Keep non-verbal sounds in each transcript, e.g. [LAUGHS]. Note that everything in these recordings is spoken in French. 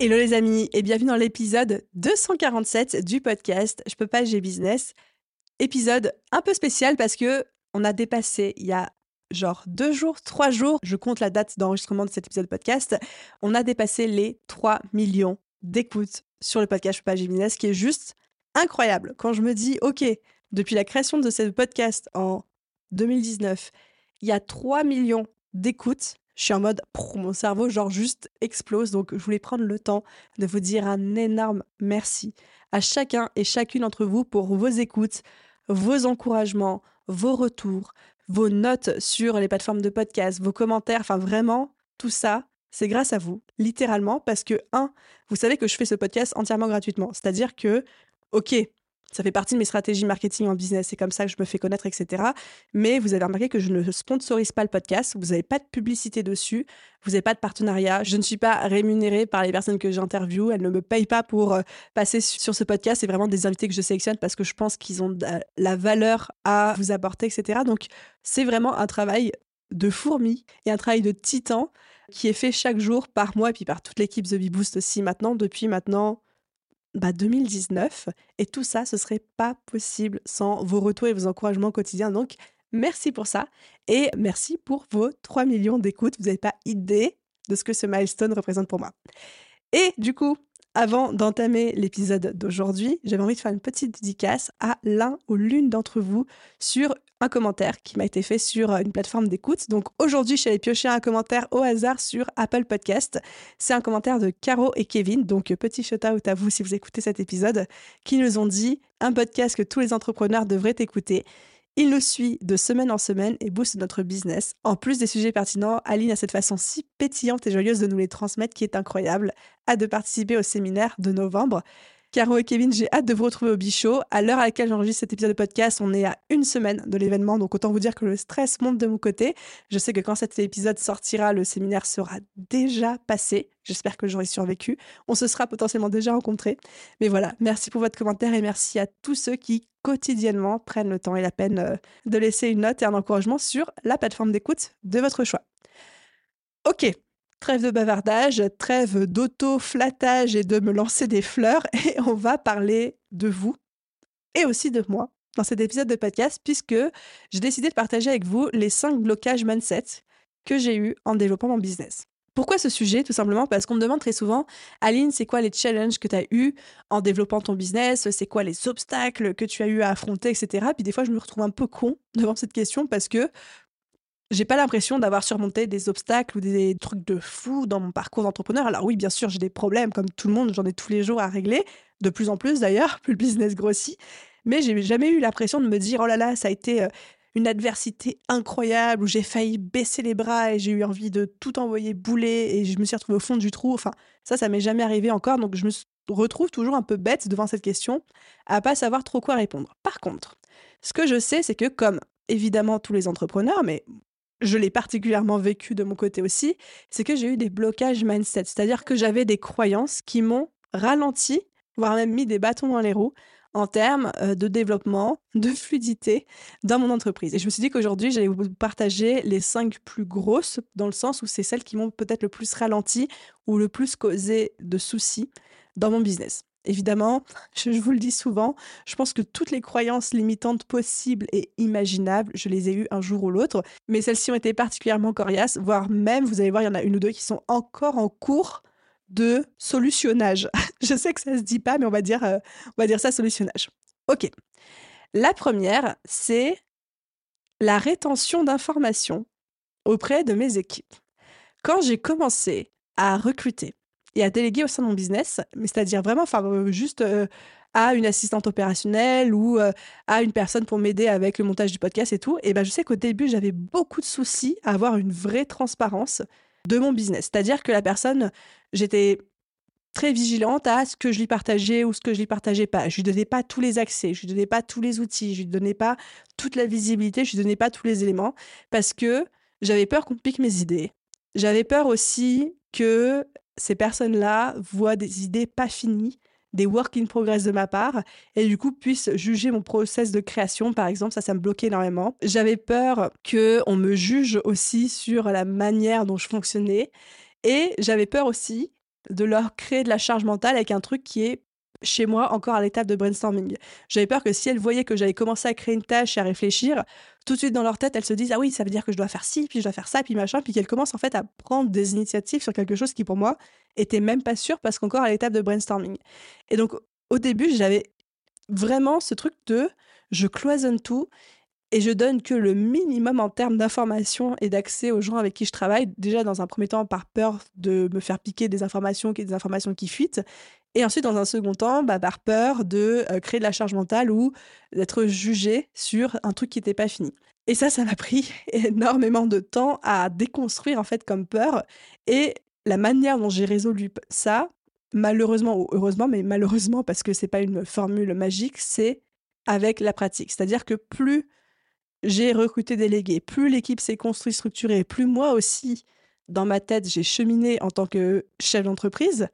Hello les amis et bienvenue dans l'épisode 247 du podcast Je peux pas, j'ai business. Épisode un peu spécial parce que on a dépassé il y a genre deux jours, trois jours, je compte la date d'enregistrement de cet épisode podcast, on a dépassé les 3 millions d'écoutes sur le podcast Je peux pas, j'ai business, qui est juste incroyable. Quand je me dis, ok, depuis la création de ce podcast en 2019, il y a 3 millions d'écoutes, je suis en mode, mon cerveau, genre, juste explose. Donc, je voulais prendre le temps de vous dire un énorme merci à chacun et chacune d'entre vous pour vos écoutes, vos encouragements, vos retours, vos notes sur les plateformes de podcast, vos commentaires. Enfin, vraiment, tout ça, c'est grâce à vous, littéralement, parce que, un, vous savez que je fais ce podcast entièrement gratuitement. C'est-à-dire que, ok, ça fait partie de mes stratégies marketing en business. C'est comme ça que je me fais connaître, etc. Mais vous avez remarqué que je ne sponsorise pas le podcast. Vous n'avez pas de publicité dessus. Vous n'avez pas de partenariat. Je ne suis pas rémunérée par les personnes que j'interviewe. Elles ne me payent pas pour euh, passer sur ce podcast. C'est vraiment des invités que je sélectionne parce que je pense qu'ils ont la valeur à vous apporter, etc. Donc, c'est vraiment un travail de fourmi et un travail de titan qui est fait chaque jour par moi et puis par toute l'équipe The Bee Boost aussi maintenant, depuis maintenant 2019. Bah, et tout ça, ce serait pas possible sans vos retours et vos encouragements quotidiens. Donc, merci pour ça. Et merci pour vos 3 millions d'écoutes. Vous n'avez pas idée de ce que ce milestone représente pour moi. Et du coup, avant d'entamer l'épisode d'aujourd'hui, j'avais envie de faire une petite dédicace à l'un ou l'une d'entre vous sur un commentaire qui m'a été fait sur euh, une plateforme d'écoute. Donc aujourd'hui, allée piocher un commentaire au hasard sur Apple Podcast. C'est un commentaire de Caro et Kevin, donc euh, petit shout-out à vous si vous écoutez cet épisode, qui nous ont dit un podcast que tous les entrepreneurs devraient écouter. Il nous suit de semaine en semaine et booste notre business. En plus des sujets pertinents, Aline a cette façon si pétillante et joyeuse de nous les transmettre qui est incroyable. Hâte de participer au séminaire de novembre. Caro et Kevin, j'ai hâte de vous retrouver au Bichot. À l'heure à laquelle j'enregistre cet épisode de podcast, on est à une semaine de l'événement, donc autant vous dire que le stress monte de mon côté. Je sais que quand cet épisode sortira, le séminaire sera déjà passé. J'espère que j'aurai survécu. On se sera potentiellement déjà rencontrés. Mais voilà, merci pour votre commentaire et merci à tous ceux qui quotidiennement prennent le temps et la peine euh, de laisser une note et un encouragement sur la plateforme d'écoute de votre choix. Ok, Trêve de bavardage, trêve d'auto-flattage et de me lancer des fleurs. [LAUGHS] Et on va parler de vous et aussi de moi dans cet épisode de podcast, puisque j'ai décidé de partager avec vous les cinq blocages mindset que j'ai eus en développant mon business. Pourquoi ce sujet? Tout simplement parce qu'on me demande très souvent, Aline, c'est quoi les challenges que tu as eus en développant ton business? C'est quoi les obstacles que tu as eu à affronter, etc. Puis des fois, je me retrouve un peu con devant cette question parce que j'ai pas l'impression d'avoir surmonté des obstacles ou des trucs de fou dans mon parcours d'entrepreneur. Alors oui, bien sûr, j'ai des problèmes comme tout le monde, j'en ai tous les jours à régler, de plus en plus d'ailleurs, plus [LAUGHS] le business grossit. Mais j'ai jamais eu l'impression de me dire oh là là, ça a été euh, une adversité incroyable où j'ai failli baisser les bras et j'ai eu envie de tout envoyer bouler et je me suis retrouvée au fond du trou. Enfin, ça, ça m'est jamais arrivé encore, donc je me retrouve toujours un peu bête devant cette question, à pas savoir trop quoi répondre. Par contre, ce que je sais, c'est que comme évidemment tous les entrepreneurs, mais je l'ai particulièrement vécu de mon côté aussi, c'est que j'ai eu des blocages mindset, c'est-à-dire que j'avais des croyances qui m'ont ralenti, voire même mis des bâtons dans les roues en termes euh, de développement, de fluidité dans mon entreprise. Et je me suis dit qu'aujourd'hui, j'allais vous partager les cinq plus grosses, dans le sens où c'est celles qui m'ont peut-être le plus ralenti ou le plus causé de soucis dans mon business. Évidemment, je, vous le dis souvent, je pense que toutes les croyances limitantes possibles et imaginables, je les ai eues un jour ou l'autre, mais celles-ci ont été particulièrement coriaces, voire même, vous allez voir, il y en a une ou deux qui sont encore en cours de solutionnage. [LAUGHS] je sais que ça se dit pas, mais on va dire, euh, on va dire ça solutionnage. Ok. La première, c'est la rétention d'informations auprès de mes équipes. Quand j'ai commencé à recruter, et à déléguer au sein de mon business, mais c'est-à-dire vraiment, enfin, euh, juste euh, à une assistante opérationnelle ou euh, à une personne pour m'aider avec le montage du podcast et tout. Et ben, je sais qu'au début, j'avais beaucoup de soucis à avoir une vraie transparence de mon business. C'est-à-dire que la personne, j'étais très vigilante à ce que je lui partageais ou ce que je lui partageais pas. Je lui donnais pas tous les accès, je lui donnais pas tous les outils, je lui donnais pas toute la visibilité, je lui donnais pas tous les éléments parce que j'avais peur qu'on pique mes idées. J'avais peur aussi que ces personnes-là voient des idées pas finies, des work in progress de ma part, et du coup puissent juger mon process de création, par exemple. Ça, ça me bloquait énormément. J'avais peur qu'on me juge aussi sur la manière dont je fonctionnais. Et j'avais peur aussi de leur créer de la charge mentale avec un truc qui est chez moi encore à l'étape de brainstorming. J'avais peur que si elles voyaient que j'avais commencé à créer une tâche et à réfléchir, tout de suite dans leur tête, elles se disent Ah oui, ça veut dire que je dois faire ci, puis je dois faire ça, puis machin, puis qu'elles commencent en fait à prendre des initiatives sur quelque chose qui pour moi était même pas sûr parce qu'encore à l'étape de brainstorming. Et donc au début, j'avais vraiment ce truc de je cloisonne tout et je donne que le minimum en termes d'informations et d'accès aux gens avec qui je travaille. Déjà, dans un premier temps, par peur de me faire piquer des informations, des informations qui fuitent. Et ensuite, dans un second temps, bah, par peur de euh, créer de la charge mentale ou d'être jugé sur un truc qui n'était pas fini. Et ça, ça m'a pris [LAUGHS] énormément de temps à déconstruire, en fait, comme peur. Et la manière dont j'ai résolu ça, malheureusement ou heureusement, mais malheureusement parce que c'est pas une formule magique, c'est avec la pratique. C'est-à-dire que plus j'ai recruté délégués, plus l'équipe s'est construite, structurée, plus moi aussi, dans ma tête, j'ai cheminé en tant que chef d'entreprise,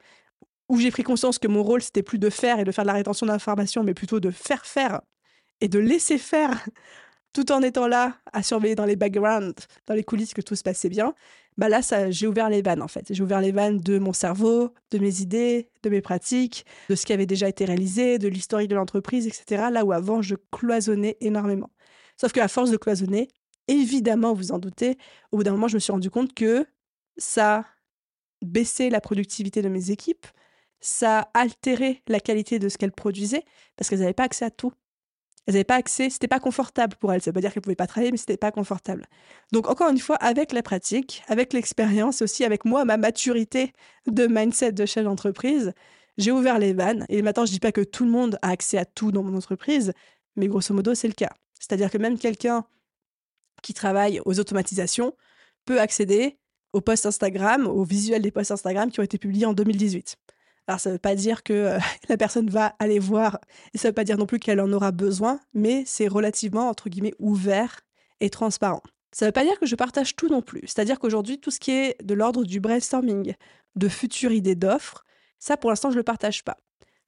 où j'ai pris conscience que mon rôle, c'était plus de faire et de faire de la rétention d'informations, mais plutôt de faire faire et de laisser faire, [LAUGHS] tout en étant là à surveiller dans les backgrounds, dans les coulisses, que tout se passait bien. Bah là, j'ai ouvert les vannes en fait. J'ai ouvert les vannes de mon cerveau, de mes idées, de mes pratiques, de ce qui avait déjà été réalisé, de l'historique de l'entreprise, etc. Là où avant, je cloisonnais énormément. Sauf qu'à force de cloisonner, évidemment, vous en doutez, au bout d'un moment, je me suis rendu compte que ça baissait la productivité de mes équipes, ça altérait la qualité de ce qu'elles produisaient, parce qu'elles n'avaient pas accès à tout. Elles n'avaient pas accès, c'était pas confortable pour elles. Ça veut pas dire qu'elles pouvaient pas travailler, mais c'était pas confortable. Donc encore une fois, avec la pratique, avec l'expérience, aussi avec moi, ma maturité de mindset de chef d'entreprise, j'ai ouvert les vannes. Et maintenant, je dis pas que tout le monde a accès à tout dans mon entreprise, mais grosso modo, c'est le cas. C'est-à-dire que même quelqu'un qui travaille aux automatisations peut accéder aux posts Instagram, aux visuels des posts Instagram qui ont été publiés en 2018. Alors ça ne veut pas dire que euh, [LAUGHS] la personne va aller voir, et ça ne veut pas dire non plus qu'elle en aura besoin, mais c'est relativement, entre guillemets, ouvert et transparent. Ça ne veut pas dire que je partage tout non plus. C'est-à-dire qu'aujourd'hui, tout ce qui est de l'ordre du brainstorming, de futures idées d'offres, ça pour l'instant, je ne le partage pas.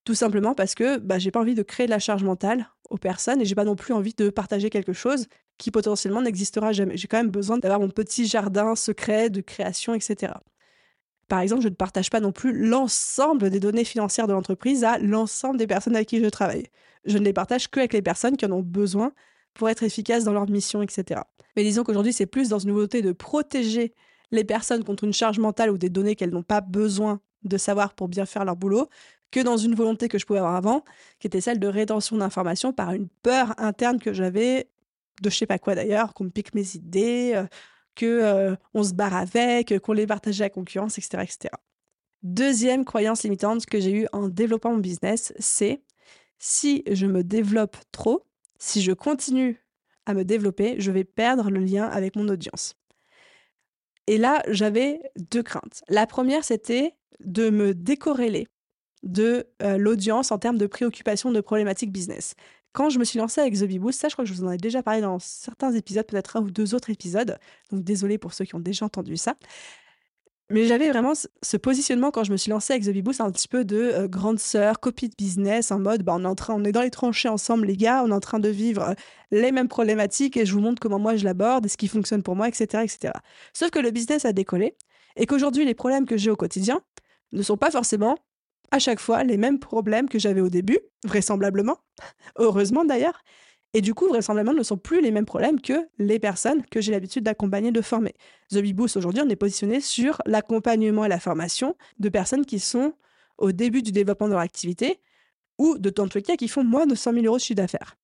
Tout simplement parce que bah, j'ai pas envie de créer de la charge mentale aux personnes et j'ai pas non plus envie de partager quelque chose qui potentiellement n'existera jamais. J'ai quand même besoin d'avoir mon petit jardin secret de création, etc. Par exemple, je ne partage pas non plus l'ensemble des données financières de l'entreprise à l'ensemble des personnes avec qui je travaille. Je ne les partage que avec les personnes qui en ont besoin pour être efficaces dans leur mission, etc. Mais disons qu'aujourd'hui, c'est plus dans une volonté de protéger les personnes contre une charge mentale ou des données qu'elles n'ont pas besoin de savoir pour bien faire leur boulot, que dans une volonté que je pouvais avoir avant, qui était celle de rétention d'informations par une peur interne que j'avais de je sais pas quoi d'ailleurs, qu'on me pique mes idées, euh, que euh, on se barre avec, qu'on les partage à la concurrence, etc., etc. Deuxième croyance limitante que j'ai eue en développant mon business, c'est si je me développe trop, si je continue à me développer, je vais perdre le lien avec mon audience. Et là, j'avais deux craintes. La première, c'était de me décorréler de euh, l'audience en termes de préoccupation de problématiques business. Quand je me suis lancée avec The Bee ça je crois que je vous en ai déjà parlé dans certains épisodes, peut-être un ou deux autres épisodes, donc désolé pour ceux qui ont déjà entendu ça. Mais j'avais vraiment ce positionnement quand je me suis lancée avec The Bee un petit peu de euh, grande sœur, copie de business, en mode bah, on, est en train, on est dans les tranchées ensemble les gars, on est en train de vivre euh, les mêmes problématiques et je vous montre comment moi je l'aborde et ce qui fonctionne pour moi, etc., etc. Sauf que le business a décollé et qu'aujourd'hui les problèmes que j'ai au quotidien ne sont pas forcément à chaque fois les mêmes problèmes que j'avais au début, vraisemblablement, [LAUGHS] heureusement d'ailleurs, et du coup, vraisemblablement, ne sont plus les mêmes problèmes que les personnes que j'ai l'habitude d'accompagner, de former. The Bee Boost, aujourd'hui, on est positionné sur l'accompagnement et la formation de personnes qui sont au début du développement de leur activité ou de tant de cas qui font moins de 100 000 euros de chiffre d'affaires.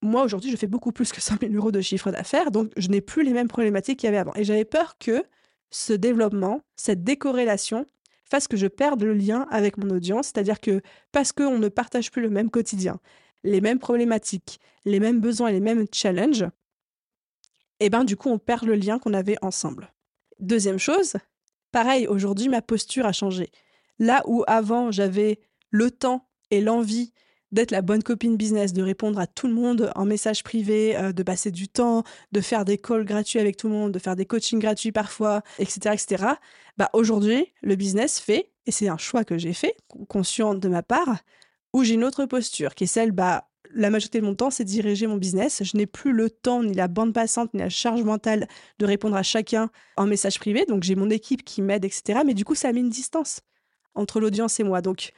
Moi, aujourd'hui, je fais beaucoup plus que 100 000 euros de chiffre d'affaires, donc je n'ai plus les mêmes problématiques qu'il y avait avant. Et j'avais peur que ce développement, cette décorrélation, fasse que je perde le lien avec mon audience, c'est-à-dire que parce qu'on ne partage plus le même quotidien, les mêmes problématiques, les mêmes besoins et les mêmes challenges, et eh ben du coup on perd le lien qu'on avait ensemble. Deuxième chose, pareil, aujourd'hui ma posture a changé. Là où avant j'avais le temps et l'envie d'être la bonne copine business, de répondre à tout le monde en message privé, euh, de passer du temps, de faire des calls gratuits avec tout le monde, de faire des coachings gratuits parfois, etc., etc. Bah aujourd'hui, le business fait, et c'est un choix que j'ai fait, conscient de ma part, où j'ai une autre posture, qui est celle, bah, la majorité de mon temps, c'est diriger mon business. Je n'ai plus le temps, ni la bande passante, ni la charge mentale de répondre à chacun en message privé. Donc j'ai mon équipe qui m'aide, etc. Mais du coup, ça a mis une distance entre l'audience et moi. Donc,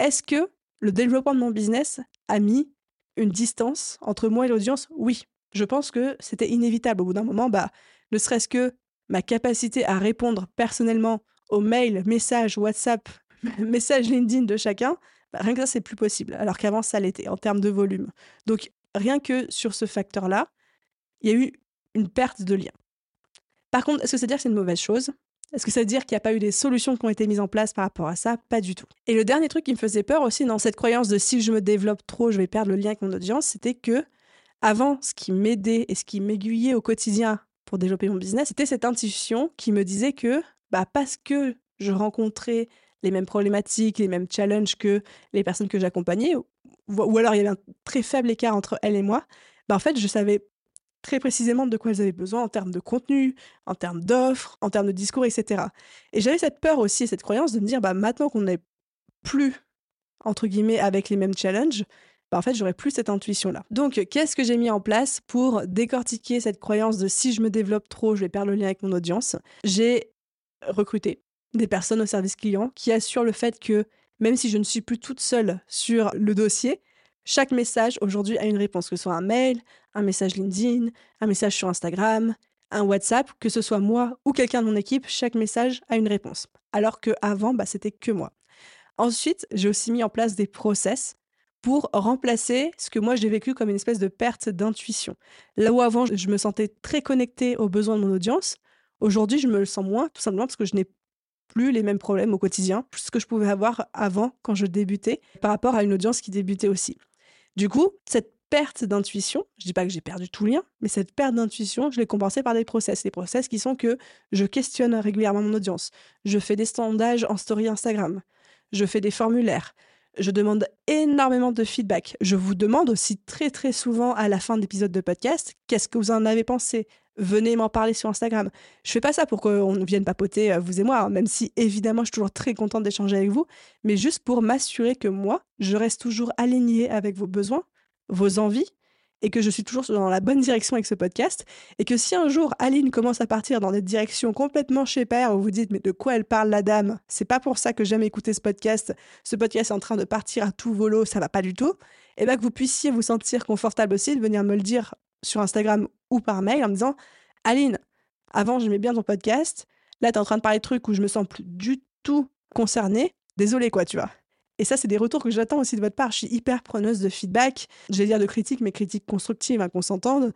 est-ce que le développement de mon business a mis une distance entre moi et l'audience? Oui. Je pense que c'était inévitable. Au bout d'un moment, bah, ne serait-ce que ma capacité à répondre personnellement aux mails, messages, WhatsApp, [LAUGHS] messages LinkedIn de chacun, bah, rien que ça, c'est plus possible. Alors qu'avant, ça l'était en termes de volume. Donc, rien que sur ce facteur-là, il y a eu une perte de lien. Par contre, est-ce que ça veut dire que c'est une mauvaise chose? Est-ce que ça veut dire qu'il n'y a pas eu des solutions qui ont été mises en place par rapport à ça? Pas du tout. Et le dernier truc qui me faisait peur aussi dans cette croyance de si je me développe trop, je vais perdre le lien avec mon audience, c'était que avant, ce qui m'aidait et ce qui m'aiguillait au quotidien pour développer mon business, c'était cette intuition qui me disait que bah, parce que je rencontrais les mêmes problématiques, les mêmes challenges que les personnes que j'accompagnais, ou, alors il y avait un très faible écart entre elles et moi, bah, en fait, je savais très précisément de quoi elles avaient besoin en termes de contenu, en termes d'offres, en termes de discours, etc. Et j'avais cette peur aussi, cette croyance de me dire, bah, maintenant qu'on n'est plus, entre guillemets, avec les mêmes challenges, bah, en fait, j'aurais plus cette intuition-là. Donc, qu'est-ce que j'ai mis en place pour décortiquer cette croyance de si je me développe trop, je vais perdre le lien avec mon audience? J'ai recruté des personnes au service client qui assurent le fait que même si je ne suis plus toute seule sur le dossier, chaque message aujourd'hui a une réponse, que ce soit un mail, un message LinkedIn, un message sur Instagram, un WhatsApp, que ce soit moi ou quelqu'un de mon équipe, chaque message a une réponse. Alors qu'avant, bah, c'était que moi. Ensuite, j'ai aussi mis en place des process pour remplacer ce que moi j'ai vécu comme une espèce de perte d'intuition. Là où avant, je me sentais très connectée aux besoins de mon audience, aujourd'hui, je me le sens moins, tout simplement parce que je n'ai plus les mêmes problèmes au quotidien, ce que je pouvais avoir avant quand je débutais, par rapport à une audience qui débutait aussi. Du coup, cette perte d'intuition, je dis pas que j'ai perdu tout lien, mais cette perte d'intuition, je l'ai compensée par des process. Des process qui sont que je questionne régulièrement mon audience, je fais des sondages en story Instagram, je fais des formulaires, je demande énormément de feedback. Je vous demande aussi très très souvent à la fin d'épisodes de podcast, qu'est-ce que vous en avez pensé? Venez m'en parler sur Instagram. Je fais pas ça pour qu'on vienne papoter, euh, vous et moi, hein, même si évidemment je suis toujours très contente d'échanger avec vous, mais juste pour m'assurer que moi, je reste toujours alignée avec vos besoins, vos envies, et que je suis toujours dans la bonne direction avec ce podcast, et que si un jour Aline commence à partir dans des directions complètement chez père, où vous dites mais de quoi elle parle la dame, c'est pas pour ça que j'aime écouter ce podcast, ce podcast est en train de partir à tout volo, ça va pas du tout, et bien que vous puissiez vous sentir confortable aussi de venir me le dire sur Instagram ou par mail en me disant Aline, avant j'aimais bien ton podcast, là tu es en train de parler de trucs où je me sens plus du tout concernée, désolé quoi, tu vois. Et ça, c'est des retours que j'attends aussi de votre part. Je suis hyper preneuse de feedback, je vais dire de critiques, mais critiques constructives, hein, qu'on s'entende,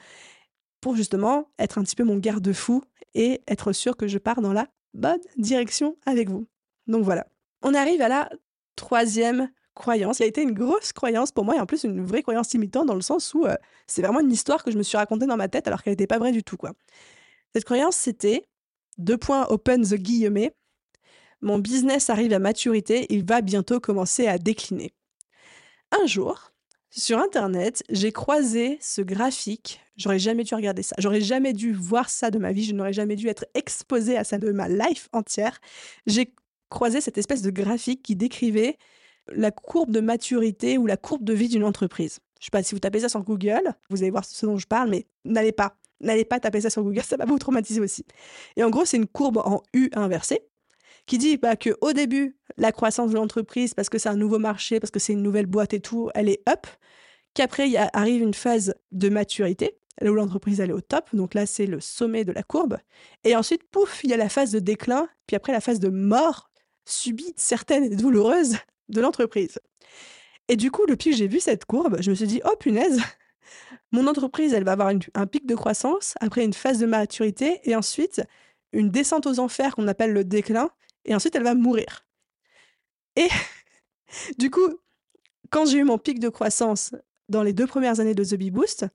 pour justement être un petit peu mon garde-fou et être sûr que je pars dans la bonne direction avec vous. Donc voilà. On arrive à la troisième croyance. Il a été une grosse croyance pour moi et en plus une vraie croyance limitante dans le sens où euh, c'est vraiment une histoire que je me suis racontée dans ma tête alors qu'elle n'était pas vraie du tout. Cette croyance, c'était deux points open the guillemets. Mon business arrive à maturité, il va bientôt commencer à décliner. Un jour, sur Internet, j'ai croisé ce graphique. J'aurais jamais dû regarder ça. J'aurais jamais dû voir ça de ma vie. Je n'aurais jamais dû être exposée à ça de ma life entière. J'ai croisé cette espèce de graphique qui décrivait la courbe de maturité ou la courbe de vie d'une entreprise. Je ne sais pas si vous tapez ça sur Google, vous allez voir ce dont je parle, mais n'allez pas. N'allez pas taper ça sur Google, ça va vous traumatiser aussi. Et en gros, c'est une courbe en U inversée qui dit bah, que au début, la croissance de l'entreprise, parce que c'est un nouveau marché, parce que c'est une nouvelle boîte et tout, elle est up. Qu'après, il arrive une phase de maturité, là où l'entreprise est au top. Donc là, c'est le sommet de la courbe. Et ensuite, pouf, il y a la phase de déclin, puis après la phase de mort subite, certaine et douloureuse de l'entreprise. Et du coup, depuis que j'ai vu cette courbe, je me suis dit, oh punaise, mon entreprise, elle va avoir un pic de croissance, après une phase de maturité, et ensuite une descente aux enfers qu'on appelle le déclin, et ensuite elle va mourir. Et [LAUGHS] du coup, quand j'ai eu mon pic de croissance dans les deux premières années de The Bee Boost,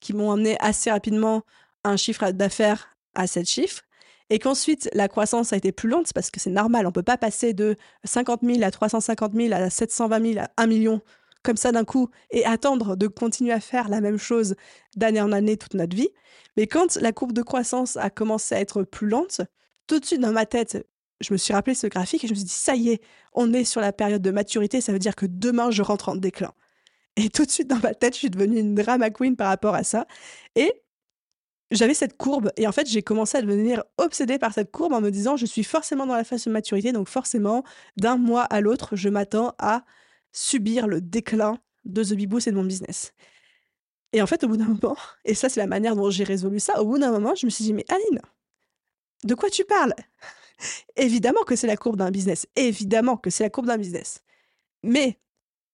qui m'ont amené assez rapidement un chiffre d'affaires à 7 chiffres, et qu'ensuite la croissance a été plus lente, parce que c'est normal, on peut pas passer de 50 000 à 350 000 à 720 000 à 1 million comme ça d'un coup et attendre de continuer à faire la même chose d'année en année toute notre vie. Mais quand la courbe de croissance a commencé à être plus lente, tout de suite dans ma tête, je me suis rappelé ce graphique et je me suis dit, ça y est, on est sur la période de maturité, ça veut dire que demain, je rentre en déclin. Et tout de suite dans ma tête, je suis devenue une drama queen par rapport à ça. Et j'avais cette courbe et en fait j'ai commencé à devenir obsédée par cette courbe en me disant je suis forcément dans la phase de maturité donc forcément d'un mois à l'autre je m'attends à subir le déclin de The Big et de mon business. Et en fait au bout d'un moment, [LAUGHS] et ça c'est la manière dont j'ai résolu ça, au bout d'un moment je me suis dit mais Aline, de quoi tu parles? Évidemment que c'est la courbe d'un business, évidemment que c'est la courbe d'un business. Mais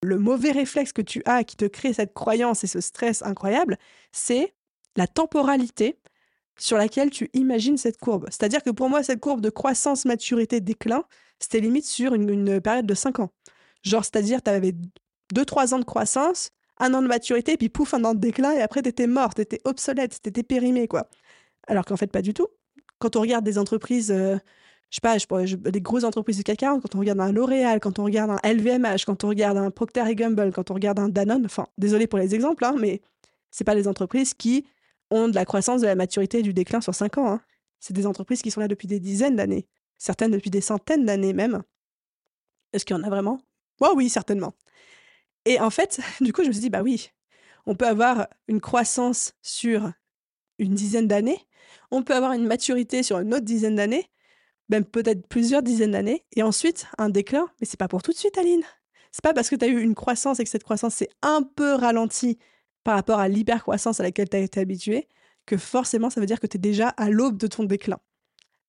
le mauvais réflexe que tu as qui te crée cette croyance et ce stress incroyable, c'est la temporalité sur laquelle tu imagines cette courbe. C'est-à-dire que pour moi, cette courbe de croissance, maturité, déclin, c'était limite sur une, période de 5 ans. Genre, c'est-à-dire, tu avais 2-3 ans de croissance, un an de maturité, puis pouf, un an de déclin, et après, tu étais mort, tu étais obsolète, tu étais périmé, quoi. Alors qu'en fait, pas du tout. Quand on regarde des entreprises, euh, je sais pas, je, des grosses entreprises de CAC 40, quand on regarde un L'Oréal, quand on regarde un LVMH, quand on regarde un Procter Gamble, quand on regarde un Danone, enfin, désolé pour les exemples, hein, mais c'est pas des entreprises qui ont de la croissance, de la maturité et du déclin sur 5 ans. Hein. C'est des entreprises qui sont là depuis des dizaines d'années, certaines depuis des centaines d'années même. Est-ce qu'il y en a vraiment? Moi, oui, certainement. Et en fait, [LAUGHS] du coup, je me suis dit, bah oui, on peut avoir une croissance sur une dizaine d'années, on peut avoir une maturité sur une autre dizaine d'années, même peut-être plusieurs dizaines d'années, et ensuite un déclin. Mais c'est pas pour tout de suite, Aline. C'est pas parce que tu as eu une croissance et que cette croissance s'est un peu ralentie par rapport à l'hypercroissance à laquelle tu as été habitué que forcément ça veut dire que tu es déjà à l'aube de ton déclin.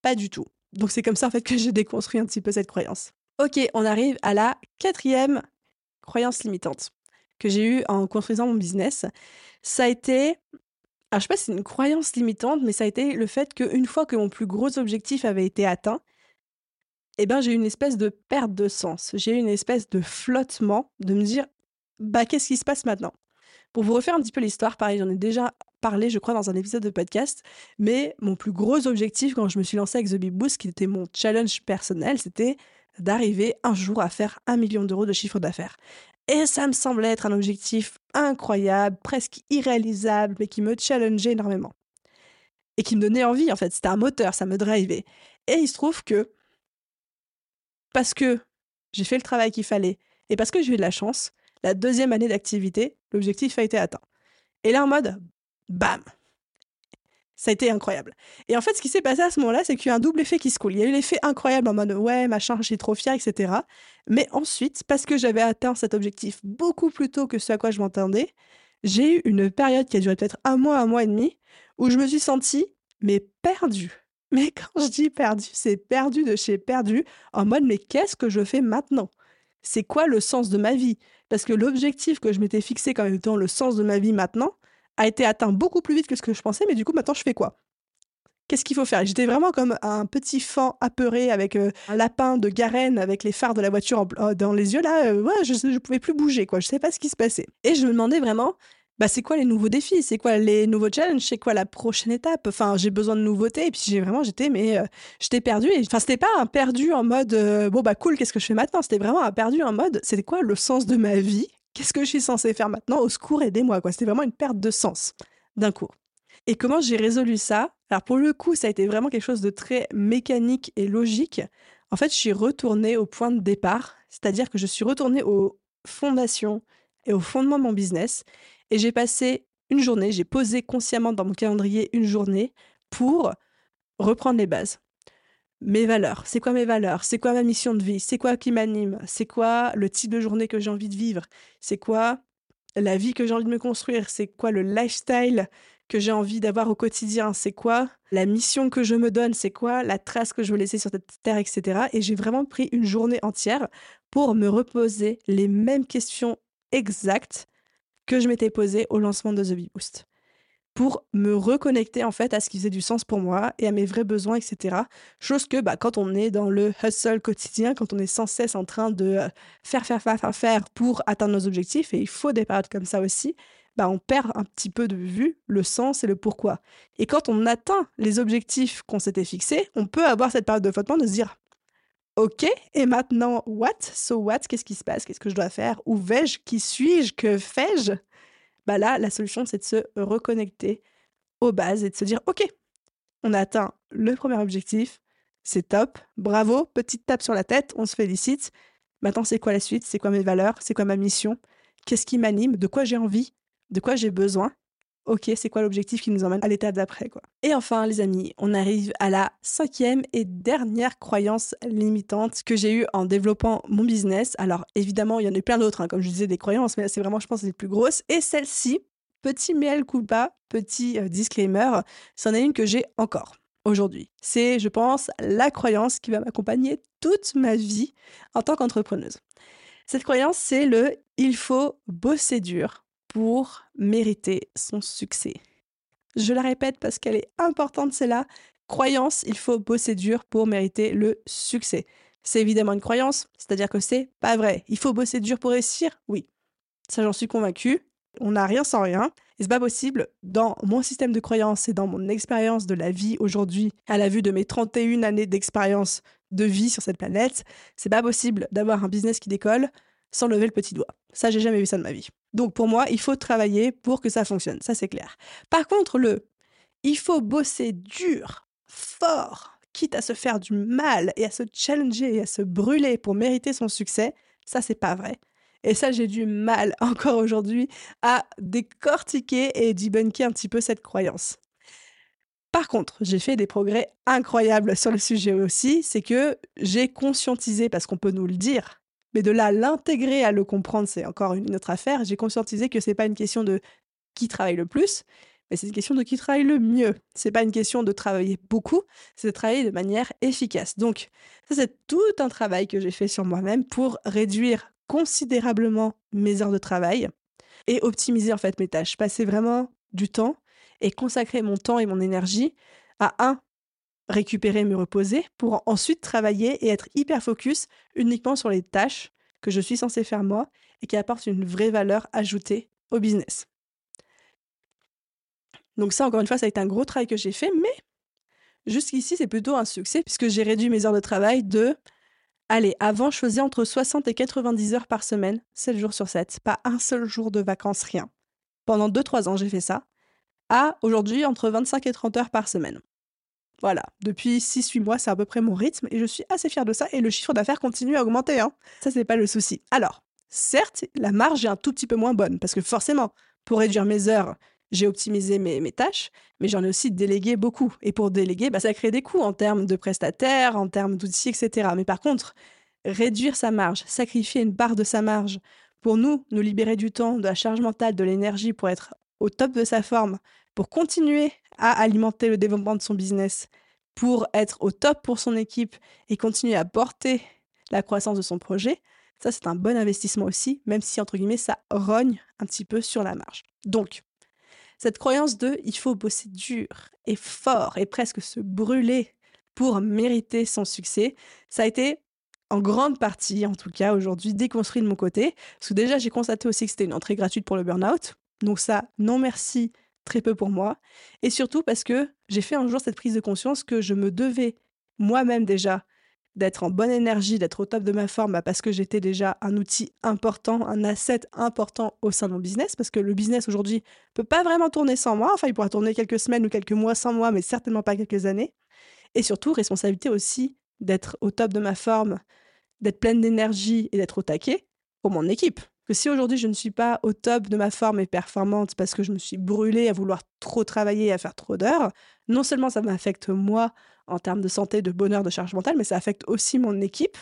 Pas du tout. Donc c'est comme ça en fait que j'ai déconstruit un petit peu cette croyance. Ok, on arrive à la quatrième croyance limitante que j'ai eue en construisant mon business. Ça a été alors, je sais pas si c'est une croyance limitante, mais ça a été le fait qu'une fois que mon plus gros objectif avait été atteint, eh ben, j'ai eu une espèce de perte de sens. J'ai eu une espèce de flottement de me dire, bah, qu'est-ce qui se passe maintenant? Pour vous refaire un petit peu l'histoire, pareil, j'en ai déjà parlé, je crois, dans un épisode de podcast, mais mon plus gros objectif quand je me suis lancée avec The Big Boost, qui était mon challenge personnel, c'était d'arriver un jour à faire un million d'euros de chiffre d'affaires. Et ça me semblait être un objectif incroyable, presque irréalisable, mais qui me challengeait énormément. Et qui me donnait envie, en fait. C'était un moteur, ça me drivait. Et il se trouve que, parce que j'ai fait le travail qu'il fallait, et parce que j'ai eu de la chance, la deuxième année d'activité, l'objectif a été atteint. Et là, en mode, bam ça a été incroyable. Et en fait, ce qui s'est passé à ce moment-là, c'est qu'il y a eu un double effet qui se coule. Il y a eu l'effet incroyable en mode ouais, machin, j'ai trop fier, etc. Mais ensuite, parce que j'avais atteint cet objectif beaucoup plus tôt que ce à quoi je m'entendais, j'ai eu une période qui a duré peut-être un mois, un mois et demi, où je me suis sentie, mais perdue. [LAUGHS] Mais quand je dis perdu, c'est perdu de chez perdu, en mode mais qu'est-ce que je fais maintenant? C'est quoi le sens de ma vie? Parce que l'objectif que je m'étais fixé comme étant le sens de ma vie maintenant, a été atteint beaucoup plus vite que ce que je pensais, mais du coup, maintenant, je fais quoi? Qu'est-ce qu'il faut faire? J'étais vraiment comme un petit fan apeuré avec euh, un lapin de Garenne avec les phares de la voiture oh, dans les yeux. Là, euh, ouais, je ne pouvais plus bouger, quoi. Je ne sais pas ce qui se passait. Et je me demandais vraiment, bah, c'est quoi les nouveaux défis? C'est quoi les nouveaux challenges? C'est quoi la prochaine étape? Enfin, j'ai besoin de nouveautés. Et puis, j'ai vraiment, j'étais, mais euh, j'étais perdu. Enfin, c'était pas un perdu en mode, bon, bah, cool, qu'est-ce que je fais maintenant? C'était vraiment un perdu en mode, c'était quoi le sens de ma vie? Qu'est-ce que je suis censée faire maintenant Au secours, aidez-moi. Quoi. C'était vraiment une perte de sens d'un coup. Et comment j'ai résolu ça? Alors pour le coup, ça a été vraiment quelque chose de très mécanique et logique. En fait, je suis retournée au point de départ, c'est-à-dire que je suis retournée aux fondations et au fondement de mon business. Et j'ai passé une journée, j'ai posé consciemment dans mon calendrier une journée pour reprendre les bases mes valeurs. C'est quoi mes valeurs? C'est quoi ma mission de vie? C'est quoi qui m'anime? C'est quoi le type de journée que j'ai envie de vivre? C'est quoi la vie que j'ai envie de me construire? C'est quoi le lifestyle que j'ai envie d'avoir au quotidien? C'est quoi la mission que je me donne? C'est quoi la trace que je veux laisser sur cette terre, etc. Et j'ai vraiment pris une journée entière pour me reposer les mêmes questions exactes que je m'étais posées au lancement de The Bee Boost pour me reconnecter en fait à ce qui faisait du sens pour moi et à mes vrais besoins, etc. Chose que bah, quand on est dans le hustle quotidien, quand on est sans cesse en train de euh, faire, faire, faire, faire, faire pour atteindre nos objectifs, et il faut des périodes comme ça aussi, bah, on perd un petit peu de vue le sens et le pourquoi. Et quand on atteint les objectifs qu'on s'était fixés, on peut avoir cette période de flottement de se dire Ok, et maintenant, what? So what? Qu'est-ce qui se passe? Qu'est-ce que je dois faire? Où vais-je? Qui suis-je? Que fais-je? Bah Là, la solution, c'est de se reconnecter aux bases et de se dire Ok, on a atteint le premier objectif, c'est top, bravo, petite tape sur la tête, on se félicite. Maintenant, c'est quoi la suite? C'est quoi mes valeurs? C'est quoi ma mission? Qu'est-ce qui m'anime? De quoi j'ai envie? De quoi j'ai besoin? Ok, c'est quoi l'objectif qui nous emmène à l'étape d'après quoi? Et enfin, les amis, on arrive à la cinquième et dernière croyance limitante que j'ai eue en développant mon business. Alors évidemment, il y en a plein d'autres, hein, comme je disais, des croyances, mais c'est vraiment, je pense, les plus grosses. Et celle-ci, petit mail pas, petit euh, disclaimer, c'en est une que j'ai encore aujourd'hui. C'est, je pense, la croyance qui va m'accompagner toute ma vie en tant qu'entrepreneuse. Cette croyance, c'est le il faut bosser dur pour mériter son succès. Je la répète parce qu'elle est importante, la croyance, il faut bosser dur pour mériter le succès. C'est évidemment une croyance, c'est-à-dire que c'est pas vrai. Il faut bosser dur pour réussir? Oui. Ça, j'en suis convaincue on n'a rien sans rien. Et c'est pas possible, dans mon système de croyance et dans mon expérience de la vie aujourd'hui, à la vue de mes 31 années d'expérience de vie sur cette planète, c'est pas possible d'avoir un business qui décolle sans lever le petit doigt. Ça, j'ai jamais vu ça de ma vie. Donc pour moi, il faut travailler pour que ça fonctionne, ça c'est clair. Par contre, le il faut bosser dur, fort, quitte à se faire du mal et à se challenger et à se brûler pour mériter son succès, ça c'est pas vrai. Et ça, j'ai du mal [LAUGHS] encore aujourd'hui à décortiquer et debunker un petit peu cette croyance. Par contre, j'ai fait des progrès incroyables sur le sujet aussi, c'est que j'ai conscientisé, parce qu'on peut nous le dire, mais de là l'intégrer à le comprendre, c'est encore une autre affaire. J'ai conscientisé que c'est pas une question de qui travaille le plus, mais c'est une question de qui travaille le mieux. C'est pas une question de travailler beaucoup, c'est de travailler de manière efficace. Donc, ça c'est tout un travail que j'ai fait sur moi-même pour réduire considérablement mes heures de travail et optimiser en fait mes tâches. Passer vraiment du temps et consacrer mon temps et mon énergie à un récupérer, me reposer pour ensuite travailler et être hyper focus uniquement sur les tâches que je suis censé faire moi et qui apportent une vraie valeur ajoutée au business. Donc ça, encore une fois, ça a été un gros travail que j'ai fait, mais jusqu'ici, c'est plutôt un succès puisque j'ai réduit mes heures de travail de Allez, avant, je faisais entre 60 et 90 heures par semaine, 7 jours sur 7, pas un seul jour de vacances, rien. Pendant 2-3 ans, j'ai fait ça. À aujourd'hui, entre 25 et 30 heures par semaine. Voilà, depuis 6-8 mois, c'est à peu près mon rythme et je suis assez fière de ça et le chiffre d'affaires continue à augmenter. Hein. Ça, c'est pas le souci. Alors, certes, la marge est un tout petit peu moins bonne parce que forcément, pour réduire mes heures, j'ai optimisé mes, tâches, mais j'en ai aussi délégué beaucoup. Et pour déléguer, bah, ça crée des coûts en termes de prestataires, en termes d'outils, etc. Mais par contre, réduire sa marge, sacrifier une part de sa marge pour nous, nous libérer du temps, de la charge mentale, de l'énergie pour être au top de sa forme, pour continuer à alimenter le développement de son business, pour être au top pour son équipe et continuer à porter la croissance de son projet, ça c'est un bon investissement aussi, même si entre guillemets ça rogne un petit peu sur la marge. Donc, cette croyance de il faut bosser dur et fort et presque se brûler pour mériter son succès, ça a été en grande partie, en tout cas aujourd'hui, déconstruit de mon côté. Parce que déjà, j'ai constaté aussi que c'était une entrée gratuite pour le burn-out. Donc ça, non merci, très peu pour moi. Et surtout parce que j'ai fait un jour cette prise de conscience que je me devais moi-même déjà d'être en bonne énergie, d'être au top de ma forme, bah, parce que j'étais déjà un outil important, un asset important au sein de mon business, parce que le business aujourd'hui peut pas vraiment tourner sans moi. Enfin, il pourra tourner quelques semaines ou quelques mois sans moi, mais certainement pas quelques années. Et surtout, responsabilité aussi d'être au top de ma forme, d'être pleine d'énergie et d'être au taquet pour mon équipe. Que si aujourd'hui je ne suis pas au top de ma forme et performante parce que je me suis brûlée à vouloir trop travailler et à faire trop d'heures, non seulement ça m'affecte moi en termes de santé, de bonheur, de charge mentale, mais ça affecte aussi mon équipe,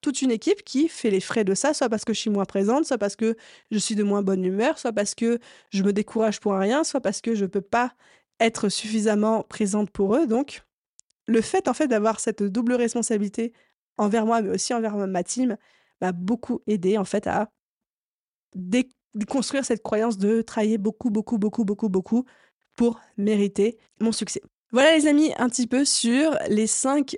toute une équipe qui fait les frais de ça, soit parce que je suis moins présente, soit parce que je suis de moins bonne humeur, soit parce que je me décourage pour rien, soit parce que je ne peux pas être suffisamment présente pour eux. Donc, le fait en fait d'avoir cette double responsabilité envers moi, mais aussi envers ma team, m'a beaucoup aidé en fait à déconstruire cette croyance de travailler beaucoup, beaucoup, beaucoup, beaucoup, beaucoup pour mériter mon succès. Voilà les amis, un petit peu sur les cinq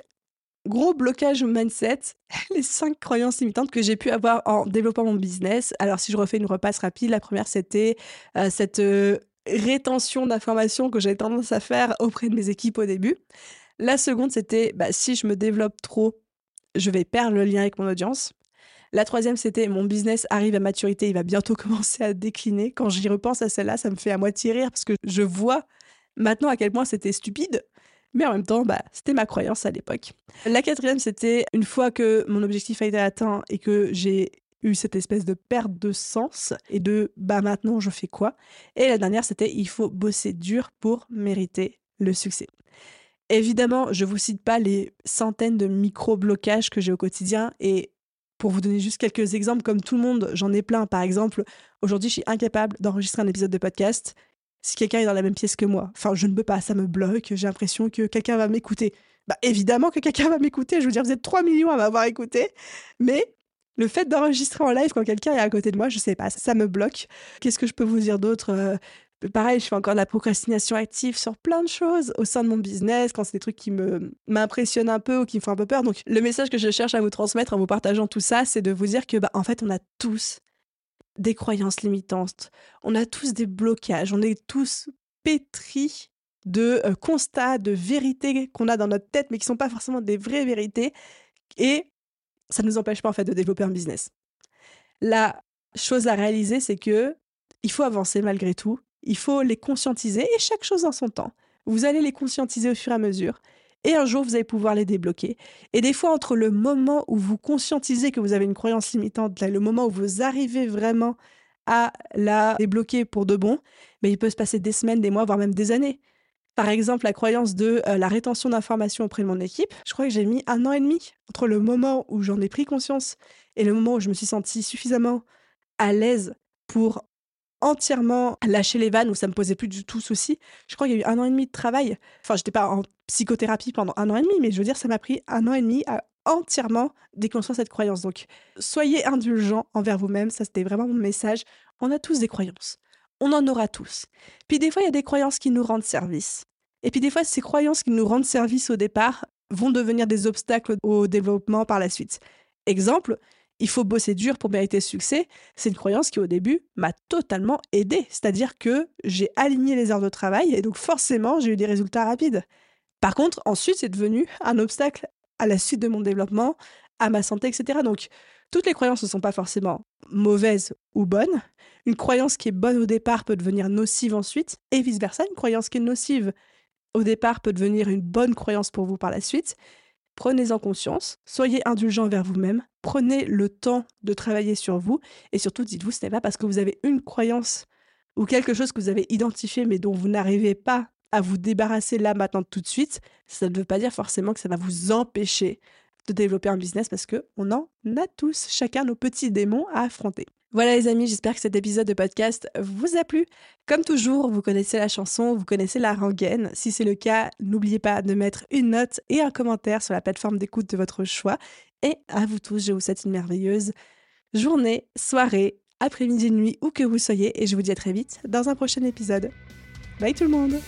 gros blocage mindset, [LAUGHS] les cinq croyances limitantes que j'ai pu avoir en développant mon business. Alors, si je refais une repasse rapide, la première, c'était euh, cette euh, rétention d'informations que j'avais tendance à faire auprès de mes équipes au début. La seconde, c'était bah, si je me développe trop, je vais perdre le lien avec mon audience. La troisième, c'était mon business arrive à maturité, il va bientôt [LAUGHS] commencer à décliner. Quand j'y repense à celle-là, ça me fait à moitié rire parce que je vois maintenant à quel point c'était stupide. Mais en même temps, bah, c'était ma croyance à l'époque. La quatrième, c'était une fois que mon objectif a été atteint et que j'ai eu cette espèce de perte de sens et de bah maintenant je fais quoi? Et la dernière, c'était il faut bosser dur pour mériter le succès. Évidemment, je vous cite pas les centaines de micro-blocages que j'ai au quotidien et pour vous donner juste quelques exemples, comme tout le monde, j'en ai plein. Par exemple, aujourd'hui, je suis incapable d'enregistrer un épisode de podcast si quelqu'un est dans la même pièce que moi. Enfin, je ne peux pas, ça me bloque, j'ai l'impression que quelqu'un va m'écouter. Bah, évidemment que quelqu'un [LAUGHS] va m'écouter, je veux dire, vous êtes 3 millions à m'avoir écouté, mais le fait d'enregistrer en live quand quelqu'un est à côté de moi, je sais pas, ça, me bloque. Qu'est-ce que je peux vous dire d'autre euh, Pareil, je fais encore de la procrastination active sur plein de choses au sein de mon business, quand c'est des trucs qui m'impressionnent un peu ou qui me font un peu peur. Donc, le message que je cherche à vous transmettre en vous partageant tout ça, c'est de vous dire que, bah, en fait, on a tous des croyances limitantes. On a tous des blocages. On est tous pétris de euh, constats, de vérités qu'on a dans notre tête, mais qui sont pas forcément des vraies vérités. Et ça ne nous empêche pas, en fait, de développer un business. La chose à réaliser, c'est que il faut avancer malgré tout il faut les conscientiser et chaque chose en son temps. Vous allez les conscientiser au fur et à mesure. Et un jour, vous allez pouvoir les débloquer. Et des fois, entre le moment où vous conscientisez que vous avez une croyance limitante, là, le moment où vous arrivez vraiment à la débloquer pour de bon, mais il peut se passer des semaines, des mois, voire même des années. Par exemple, la croyance de euh, la rétention d'informations auprès de mon équipe, je crois que j'ai mis un an et demi entre le moment où j'en ai pris conscience et le moment où je me suis sentie suffisamment à l'aise pour entièrement lâché les vannes où ça me posait plus du tout souci. Je crois qu'il y a eu un an et demi de travail. Enfin, j'étais pas en psychothérapie pendant un an et demi, mais je veux dire, ça m'a pris un an et demi à entièrement déconstruire cette croyance. Donc, soyez indulgents envers vous-même. Ça, c'était vraiment mon message. On a tous des croyances. On en aura tous. Puis des fois, il y a des croyances qui nous rendent service. Et puis des fois, ces croyances qui nous rendent service au départ vont devenir des obstacles au développement par la suite. Exemple, il faut bosser dur pour mériter ce succès, c'est une croyance qui au début m'a totalement aidé. C'est-à-dire que j'ai aligné les heures de travail et donc forcément j'ai eu des résultats rapides. Par contre, ensuite c'est devenu un obstacle à la suite de mon développement, à ma santé, etc. Donc toutes les croyances ne sont pas forcément mauvaises ou bonnes. Une croyance qui est bonne au départ peut devenir nocive ensuite, et vice-versa, une croyance qui est nocive au départ peut devenir une bonne croyance pour vous par la suite. Prenez-en conscience, soyez indulgent vers vous-même, prenez le temps de travailler sur vous et surtout dites-vous ce n'est pas parce que vous avez une croyance ou quelque chose que vous avez identifié mais dont vous n'arrivez pas à vous débarrasser là maintenant tout de suite, ça ne veut pas dire forcément que ça va vous empêcher de développer un business parce que on en a tous chacun nos petits démons à affronter. Voilà les amis, j'espère que cet épisode de podcast vous a plu. Comme toujours, vous connaissez la chanson, vous connaissez la rengaine. Si c'est le cas, n'oubliez pas de mettre une note et un commentaire sur la plateforme d'écoute de votre choix. Et à vous tous, je vous souhaite une merveilleuse journée, soirée, après-midi, nuit, où que vous soyez. Et je vous dis à très vite dans un prochain épisode. Bye tout le monde